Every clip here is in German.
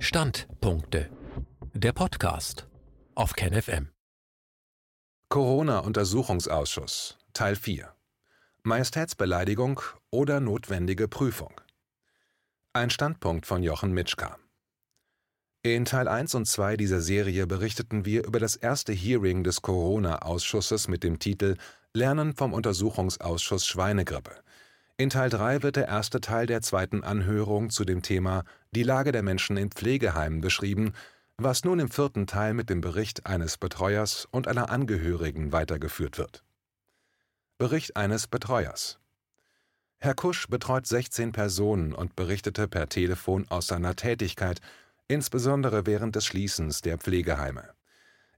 Standpunkte. Der Podcast auf KenFM. Corona-Untersuchungsausschuss Teil 4 Majestätsbeleidigung oder notwendige Prüfung. Ein Standpunkt von Jochen Mitschka. In Teil 1 und 2 dieser Serie berichteten wir über das erste Hearing des Corona-Ausschusses mit dem Titel Lernen vom Untersuchungsausschuss Schweinegrippe. In Teil 3 wird der erste Teil der zweiten Anhörung zu dem Thema Die Lage der Menschen in Pflegeheimen beschrieben, was nun im vierten Teil mit dem Bericht eines Betreuers und einer Angehörigen weitergeführt wird. Bericht eines Betreuers Herr Kusch betreut 16 Personen und berichtete per Telefon aus seiner Tätigkeit, insbesondere während des Schließens der Pflegeheime.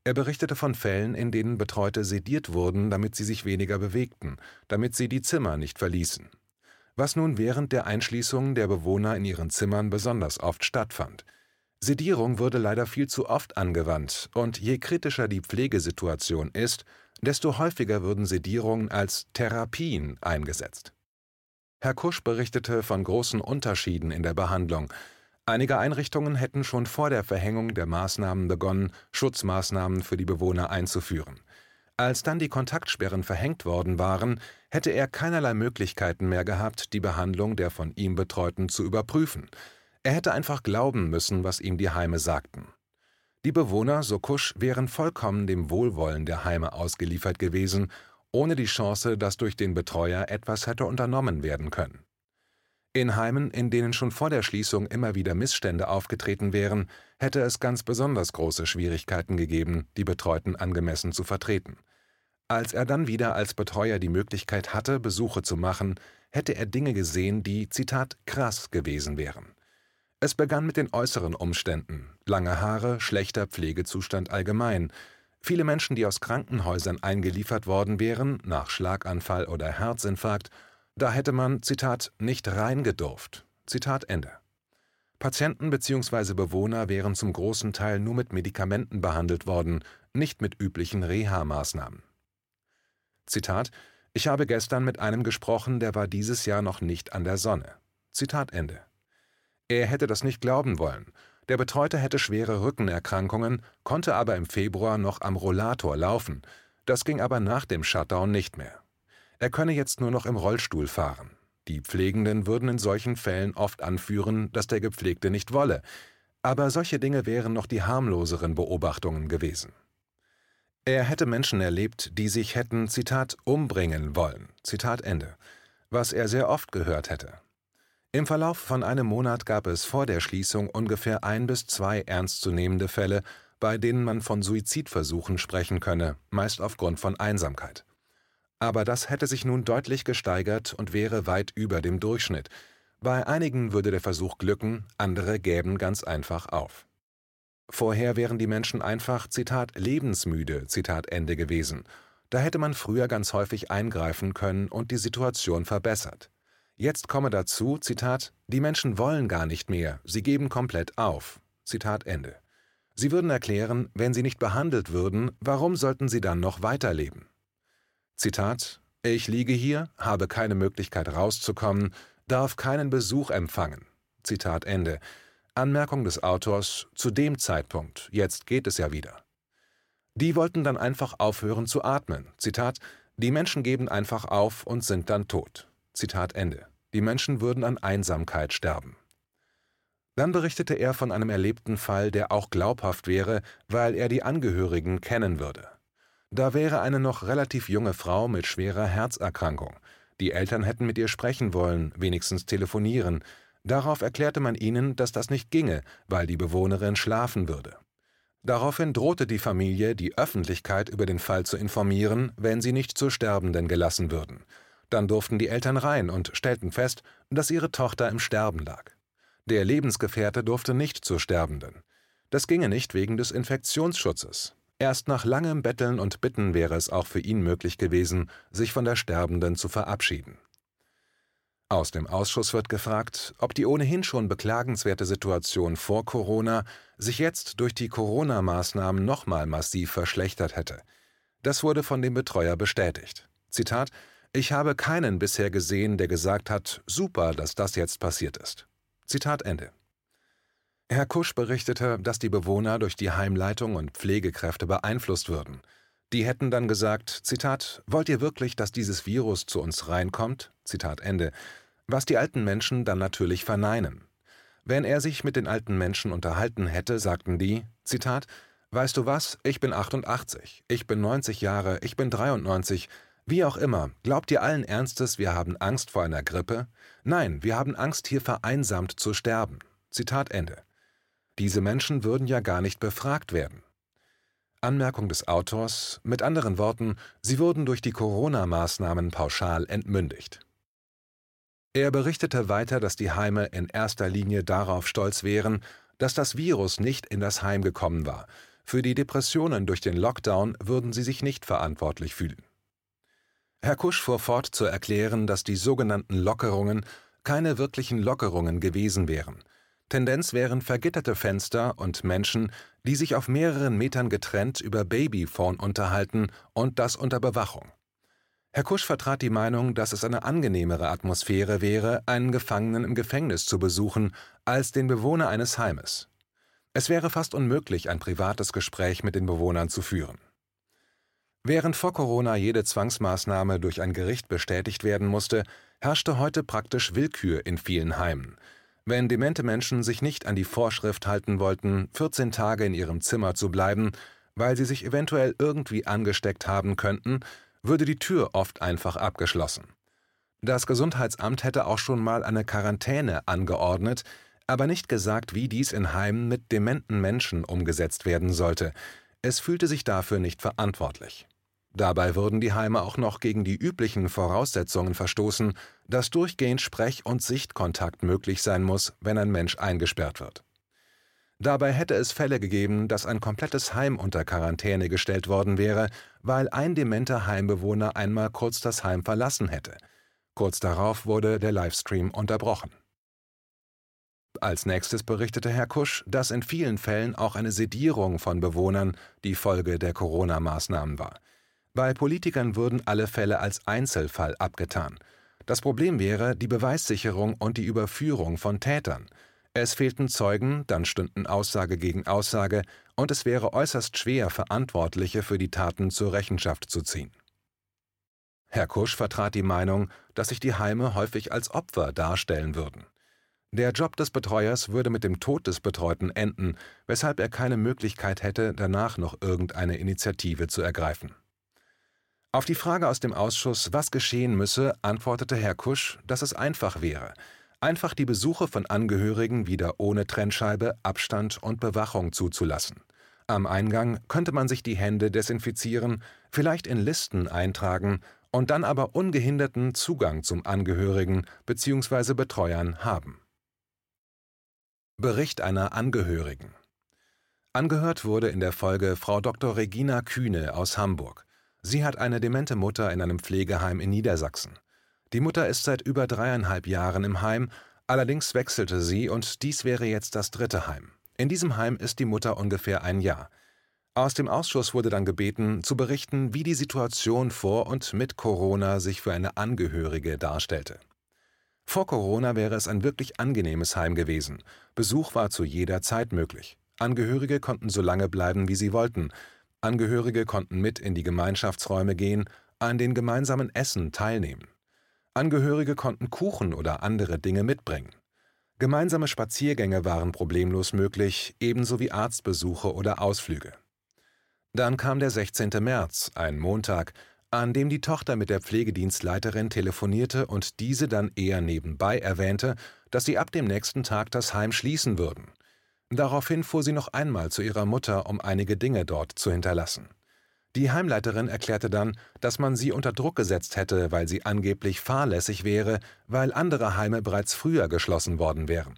Er berichtete von Fällen, in denen Betreute sediert wurden, damit sie sich weniger bewegten, damit sie die Zimmer nicht verließen was nun während der Einschließung der Bewohner in ihren Zimmern besonders oft stattfand. Sedierung wurde leider viel zu oft angewandt, und je kritischer die Pflegesituation ist, desto häufiger würden Sedierungen als Therapien eingesetzt. Herr Kusch berichtete von großen Unterschieden in der Behandlung. Einige Einrichtungen hätten schon vor der Verhängung der Maßnahmen begonnen, Schutzmaßnahmen für die Bewohner einzuführen. Als dann die Kontaktsperren verhängt worden waren, hätte er keinerlei Möglichkeiten mehr gehabt, die Behandlung der von ihm Betreuten zu überprüfen. Er hätte einfach glauben müssen, was ihm die Heime sagten. Die Bewohner, so Kusch, wären vollkommen dem Wohlwollen der Heime ausgeliefert gewesen, ohne die Chance, dass durch den Betreuer etwas hätte unternommen werden können. In Heimen, in denen schon vor der Schließung immer wieder Missstände aufgetreten wären, hätte es ganz besonders große Schwierigkeiten gegeben, die Betreuten angemessen zu vertreten. Als er dann wieder als Betreuer die Möglichkeit hatte, Besuche zu machen, hätte er Dinge gesehen, die, Zitat, krass gewesen wären. Es begann mit den äußeren Umständen, lange Haare, schlechter Pflegezustand allgemein, viele Menschen, die aus Krankenhäusern eingeliefert worden wären, nach Schlaganfall oder Herzinfarkt, da hätte man, Zitat, nicht reingedurft. Zitat Ende. Patienten bzw. Bewohner wären zum großen Teil nur mit Medikamenten behandelt worden, nicht mit üblichen Reha-Maßnahmen. Zitat: Ich habe gestern mit einem gesprochen, der war dieses Jahr noch nicht an der Sonne. Zitat Ende. Er hätte das nicht glauben wollen. Der Betreute hätte schwere Rückenerkrankungen, konnte aber im Februar noch am Rollator laufen. Das ging aber nach dem Shutdown nicht mehr. Er könne jetzt nur noch im Rollstuhl fahren. Die Pflegenden würden in solchen Fällen oft anführen, dass der Gepflegte nicht wolle. Aber solche Dinge wären noch die harmloseren Beobachtungen gewesen. Er hätte Menschen erlebt, die sich hätten, Zitat, umbringen wollen, Zitat Ende, was er sehr oft gehört hätte. Im Verlauf von einem Monat gab es vor der Schließung ungefähr ein bis zwei ernstzunehmende Fälle, bei denen man von Suizidversuchen sprechen könne, meist aufgrund von Einsamkeit. Aber das hätte sich nun deutlich gesteigert und wäre weit über dem Durchschnitt. Bei einigen würde der Versuch glücken, andere gäben ganz einfach auf. Vorher wären die Menschen einfach, Zitat, lebensmüde, Zitat Ende gewesen. Da hätte man früher ganz häufig eingreifen können und die Situation verbessert. Jetzt komme dazu, Zitat, die Menschen wollen gar nicht mehr, sie geben komplett auf. Zitat Ende. Sie würden erklären, wenn sie nicht behandelt würden, warum sollten sie dann noch weiterleben? Zitat, ich liege hier, habe keine Möglichkeit rauszukommen, darf keinen Besuch empfangen. Zitat Ende. Anmerkung des Autors zu dem Zeitpunkt, jetzt geht es ja wieder. Die wollten dann einfach aufhören zu atmen. Zitat, die Menschen geben einfach auf und sind dann tot. Zitat Ende. Die Menschen würden an Einsamkeit sterben. Dann berichtete er von einem erlebten Fall, der auch glaubhaft wäre, weil er die Angehörigen kennen würde. Da wäre eine noch relativ junge Frau mit schwerer Herzerkrankung. Die Eltern hätten mit ihr sprechen wollen, wenigstens telefonieren, Darauf erklärte man ihnen, dass das nicht ginge, weil die Bewohnerin schlafen würde. Daraufhin drohte die Familie, die Öffentlichkeit über den Fall zu informieren, wenn sie nicht zur Sterbenden gelassen würden. Dann durften die Eltern rein und stellten fest, dass ihre Tochter im Sterben lag. Der Lebensgefährte durfte nicht zur Sterbenden. Das ginge nicht wegen des Infektionsschutzes. Erst nach langem Betteln und Bitten wäre es auch für ihn möglich gewesen, sich von der Sterbenden zu verabschieden. Aus dem Ausschuss wird gefragt, ob die ohnehin schon beklagenswerte Situation vor Corona sich jetzt durch die Corona-Maßnahmen nochmal massiv verschlechtert hätte. Das wurde von dem Betreuer bestätigt. Zitat: Ich habe keinen bisher gesehen, der gesagt hat, super, dass das jetzt passiert ist. Zitat Ende. Herr Kusch berichtete, dass die Bewohner durch die Heimleitung und Pflegekräfte beeinflusst würden. Die hätten dann gesagt, Zitat, wollt ihr wirklich, dass dieses Virus zu uns reinkommt? Zitat Ende. Was die alten Menschen dann natürlich verneinen. Wenn er sich mit den alten Menschen unterhalten hätte, sagten die, Zitat, Weißt du was, ich bin 88, ich bin 90 Jahre, ich bin 93, wie auch immer, glaubt ihr allen Ernstes, wir haben Angst vor einer Grippe? Nein, wir haben Angst, hier vereinsamt zu sterben. Zitat Ende. Diese Menschen würden ja gar nicht befragt werden. Anmerkung des Autors, mit anderen Worten, sie wurden durch die Corona-Maßnahmen pauschal entmündigt. Er berichtete weiter, dass die Heime in erster Linie darauf stolz wären, dass das Virus nicht in das Heim gekommen war, für die Depressionen durch den Lockdown würden sie sich nicht verantwortlich fühlen. Herr Kusch fuhr fort zu erklären, dass die sogenannten Lockerungen keine wirklichen Lockerungen gewesen wären. Tendenz wären vergitterte Fenster und Menschen, die sich auf mehreren Metern getrennt über Babyphone unterhalten und das unter Bewachung. Herr Kusch vertrat die Meinung, dass es eine angenehmere Atmosphäre wäre, einen Gefangenen im Gefängnis zu besuchen, als den Bewohner eines Heimes. Es wäre fast unmöglich, ein privates Gespräch mit den Bewohnern zu führen. Während vor Corona jede Zwangsmaßnahme durch ein Gericht bestätigt werden musste, herrschte heute praktisch Willkür in vielen Heimen. Wenn demente Menschen sich nicht an die Vorschrift halten wollten, 14 Tage in ihrem Zimmer zu bleiben, weil sie sich eventuell irgendwie angesteckt haben könnten, würde die Tür oft einfach abgeschlossen. Das Gesundheitsamt hätte auch schon mal eine Quarantäne angeordnet, aber nicht gesagt, wie dies in Heimen mit dementen Menschen umgesetzt werden sollte. Es fühlte sich dafür nicht verantwortlich. Dabei würden die Heime auch noch gegen die üblichen Voraussetzungen verstoßen, dass durchgehend Sprech- und Sichtkontakt möglich sein muss, wenn ein Mensch eingesperrt wird. Dabei hätte es Fälle gegeben, dass ein komplettes Heim unter Quarantäne gestellt worden wäre, weil ein dementer Heimbewohner einmal kurz das Heim verlassen hätte. Kurz darauf wurde der Livestream unterbrochen. Als nächstes berichtete Herr Kusch, dass in vielen Fällen auch eine Sedierung von Bewohnern die Folge der Corona-Maßnahmen war. Bei Politikern würden alle Fälle als Einzelfall abgetan. Das Problem wäre die Beweissicherung und die Überführung von Tätern. Es fehlten Zeugen, dann stünden Aussage gegen Aussage, und es wäre äußerst schwer, Verantwortliche für die Taten zur Rechenschaft zu ziehen. Herr Kusch vertrat die Meinung, dass sich die Heime häufig als Opfer darstellen würden. Der Job des Betreuers würde mit dem Tod des Betreuten enden, weshalb er keine Möglichkeit hätte, danach noch irgendeine Initiative zu ergreifen. Auf die Frage aus dem Ausschuss, was geschehen müsse, antwortete Herr Kusch, dass es einfach wäre, einfach die Besuche von Angehörigen wieder ohne Trennscheibe, Abstand und Bewachung zuzulassen. Am Eingang könnte man sich die Hände desinfizieren, vielleicht in Listen eintragen und dann aber ungehinderten Zugang zum Angehörigen bzw. Betreuern haben. Bericht einer Angehörigen. Angehört wurde in der Folge Frau Dr. Regina Kühne aus Hamburg. Sie hat eine demente Mutter in einem Pflegeheim in Niedersachsen. Die Mutter ist seit über dreieinhalb Jahren im Heim, allerdings wechselte sie und dies wäre jetzt das dritte Heim. In diesem Heim ist die Mutter ungefähr ein Jahr. Aus dem Ausschuss wurde dann gebeten, zu berichten, wie die Situation vor und mit Corona sich für eine Angehörige darstellte. Vor Corona wäre es ein wirklich angenehmes Heim gewesen. Besuch war zu jeder Zeit möglich. Angehörige konnten so lange bleiben, wie sie wollten. Angehörige konnten mit in die Gemeinschaftsräume gehen, an den gemeinsamen Essen teilnehmen. Angehörige konnten Kuchen oder andere Dinge mitbringen. Gemeinsame Spaziergänge waren problemlos möglich, ebenso wie Arztbesuche oder Ausflüge. Dann kam der 16. März, ein Montag, an dem die Tochter mit der Pflegedienstleiterin telefonierte und diese dann eher nebenbei erwähnte, dass sie ab dem nächsten Tag das Heim schließen würden. Daraufhin fuhr sie noch einmal zu ihrer Mutter, um einige Dinge dort zu hinterlassen. Die Heimleiterin erklärte dann, dass man sie unter Druck gesetzt hätte, weil sie angeblich fahrlässig wäre, weil andere Heime bereits früher geschlossen worden wären.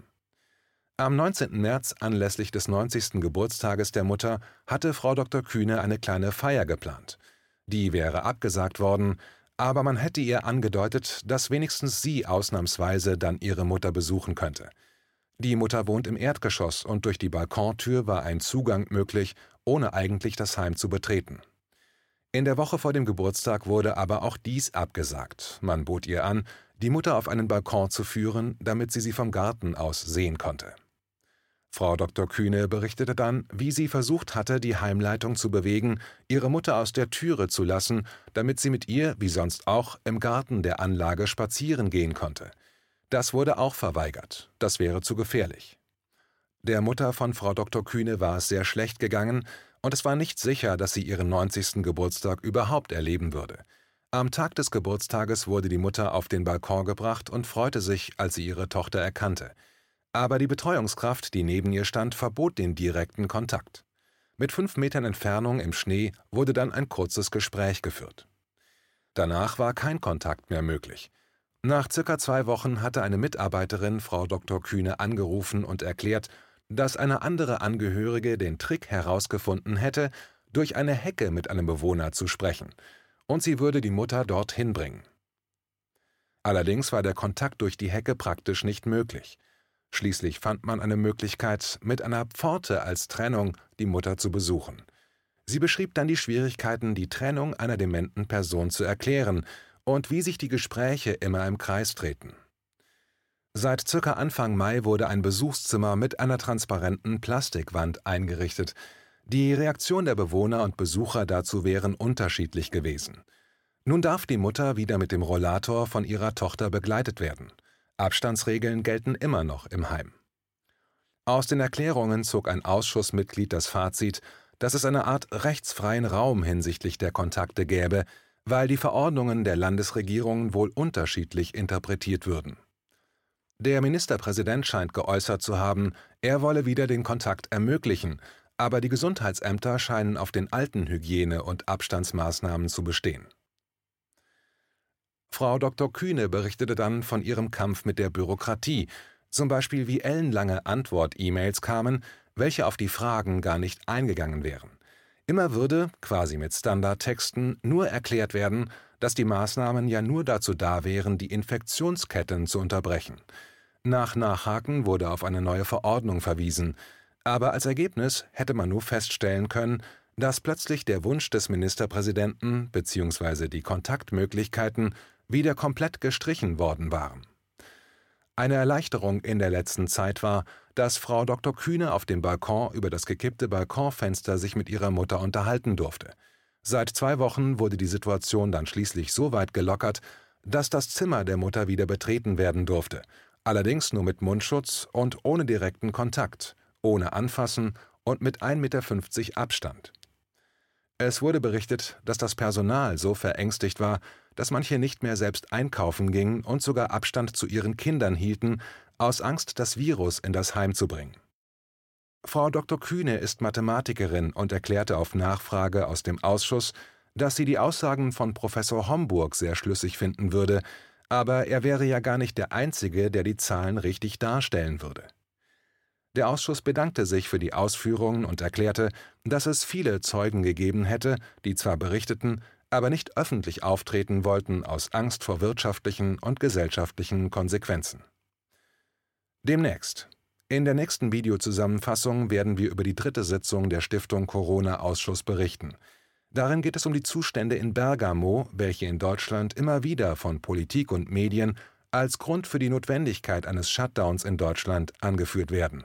Am 19. März, anlässlich des 90. Geburtstages der Mutter, hatte Frau Dr. Kühne eine kleine Feier geplant. Die wäre abgesagt worden, aber man hätte ihr angedeutet, dass wenigstens sie ausnahmsweise dann ihre Mutter besuchen könnte. Die Mutter wohnt im Erdgeschoss und durch die Balkontür war ein Zugang möglich, ohne eigentlich das Heim zu betreten. In der Woche vor dem Geburtstag wurde aber auch dies abgesagt. Man bot ihr an, die Mutter auf einen Balkon zu führen, damit sie sie vom Garten aus sehen konnte. Frau Dr. Kühne berichtete dann, wie sie versucht hatte, die Heimleitung zu bewegen, ihre Mutter aus der Türe zu lassen, damit sie mit ihr, wie sonst auch, im Garten der Anlage spazieren gehen konnte. Das wurde auch verweigert, das wäre zu gefährlich. Der Mutter von Frau Dr. Kühne war es sehr schlecht gegangen, und es war nicht sicher, dass sie ihren 90. Geburtstag überhaupt erleben würde. Am Tag des Geburtstages wurde die Mutter auf den Balkon gebracht und freute sich, als sie ihre Tochter erkannte. Aber die Betreuungskraft, die neben ihr stand, verbot den direkten Kontakt. Mit fünf Metern Entfernung im Schnee wurde dann ein kurzes Gespräch geführt. Danach war kein Kontakt mehr möglich. Nach circa zwei Wochen hatte eine Mitarbeiterin Frau Dr. Kühne angerufen und erklärt, dass eine andere Angehörige den Trick herausgefunden hätte, durch eine Hecke mit einem Bewohner zu sprechen, und sie würde die Mutter dorthin bringen. Allerdings war der Kontakt durch die Hecke praktisch nicht möglich. Schließlich fand man eine Möglichkeit, mit einer Pforte als Trennung die Mutter zu besuchen. Sie beschrieb dann die Schwierigkeiten, die Trennung einer dementen Person zu erklären und wie sich die Gespräche immer im Kreis treten. Seit circa Anfang Mai wurde ein Besuchszimmer mit einer transparenten Plastikwand eingerichtet. Die Reaktion der Bewohner und Besucher dazu wären unterschiedlich gewesen. Nun darf die Mutter wieder mit dem Rollator von ihrer Tochter begleitet werden. Abstandsregeln gelten immer noch im Heim. Aus den Erklärungen zog ein Ausschussmitglied das Fazit, dass es eine Art rechtsfreien Raum hinsichtlich der Kontakte gäbe, weil die Verordnungen der Landesregierungen wohl unterschiedlich interpretiert würden. Der Ministerpräsident scheint geäußert zu haben, er wolle wieder den Kontakt ermöglichen, aber die Gesundheitsämter scheinen auf den alten Hygiene- und Abstandsmaßnahmen zu bestehen. Frau Dr. Kühne berichtete dann von ihrem Kampf mit der Bürokratie, zum Beispiel wie ellenlange Antwort-E-Mails kamen, welche auf die Fragen gar nicht eingegangen wären. Immer würde, quasi mit Standardtexten, nur erklärt werden, dass die Maßnahmen ja nur dazu da wären, die Infektionsketten zu unterbrechen. Nach Nachhaken wurde auf eine neue Verordnung verwiesen, aber als Ergebnis hätte man nur feststellen können, dass plötzlich der Wunsch des Ministerpräsidenten bzw. die Kontaktmöglichkeiten wieder komplett gestrichen worden waren. Eine Erleichterung in der letzten Zeit war, dass Frau Dr. Kühne auf dem Balkon über das gekippte Balkonfenster sich mit ihrer Mutter unterhalten durfte. Seit zwei Wochen wurde die Situation dann schließlich so weit gelockert, dass das Zimmer der Mutter wieder betreten werden durfte, allerdings nur mit Mundschutz und ohne direkten Kontakt, ohne Anfassen und mit 1,50 Meter Abstand. Es wurde berichtet, dass das Personal so verängstigt war, dass manche nicht mehr selbst einkaufen gingen und sogar Abstand zu ihren Kindern hielten, aus Angst, das Virus in das Heim zu bringen. Frau Dr. Kühne ist Mathematikerin und erklärte auf Nachfrage aus dem Ausschuss, dass sie die Aussagen von Professor Homburg sehr schlüssig finden würde, aber er wäre ja gar nicht der Einzige, der die Zahlen richtig darstellen würde. Der Ausschuss bedankte sich für die Ausführungen und erklärte, dass es viele Zeugen gegeben hätte, die zwar berichteten, aber nicht öffentlich auftreten wollten aus Angst vor wirtschaftlichen und gesellschaftlichen Konsequenzen. Demnächst. In der nächsten Videozusammenfassung werden wir über die dritte Sitzung der Stiftung Corona-Ausschuss berichten. Darin geht es um die Zustände in Bergamo, welche in Deutschland immer wieder von Politik und Medien als Grund für die Notwendigkeit eines Shutdowns in Deutschland angeführt werden.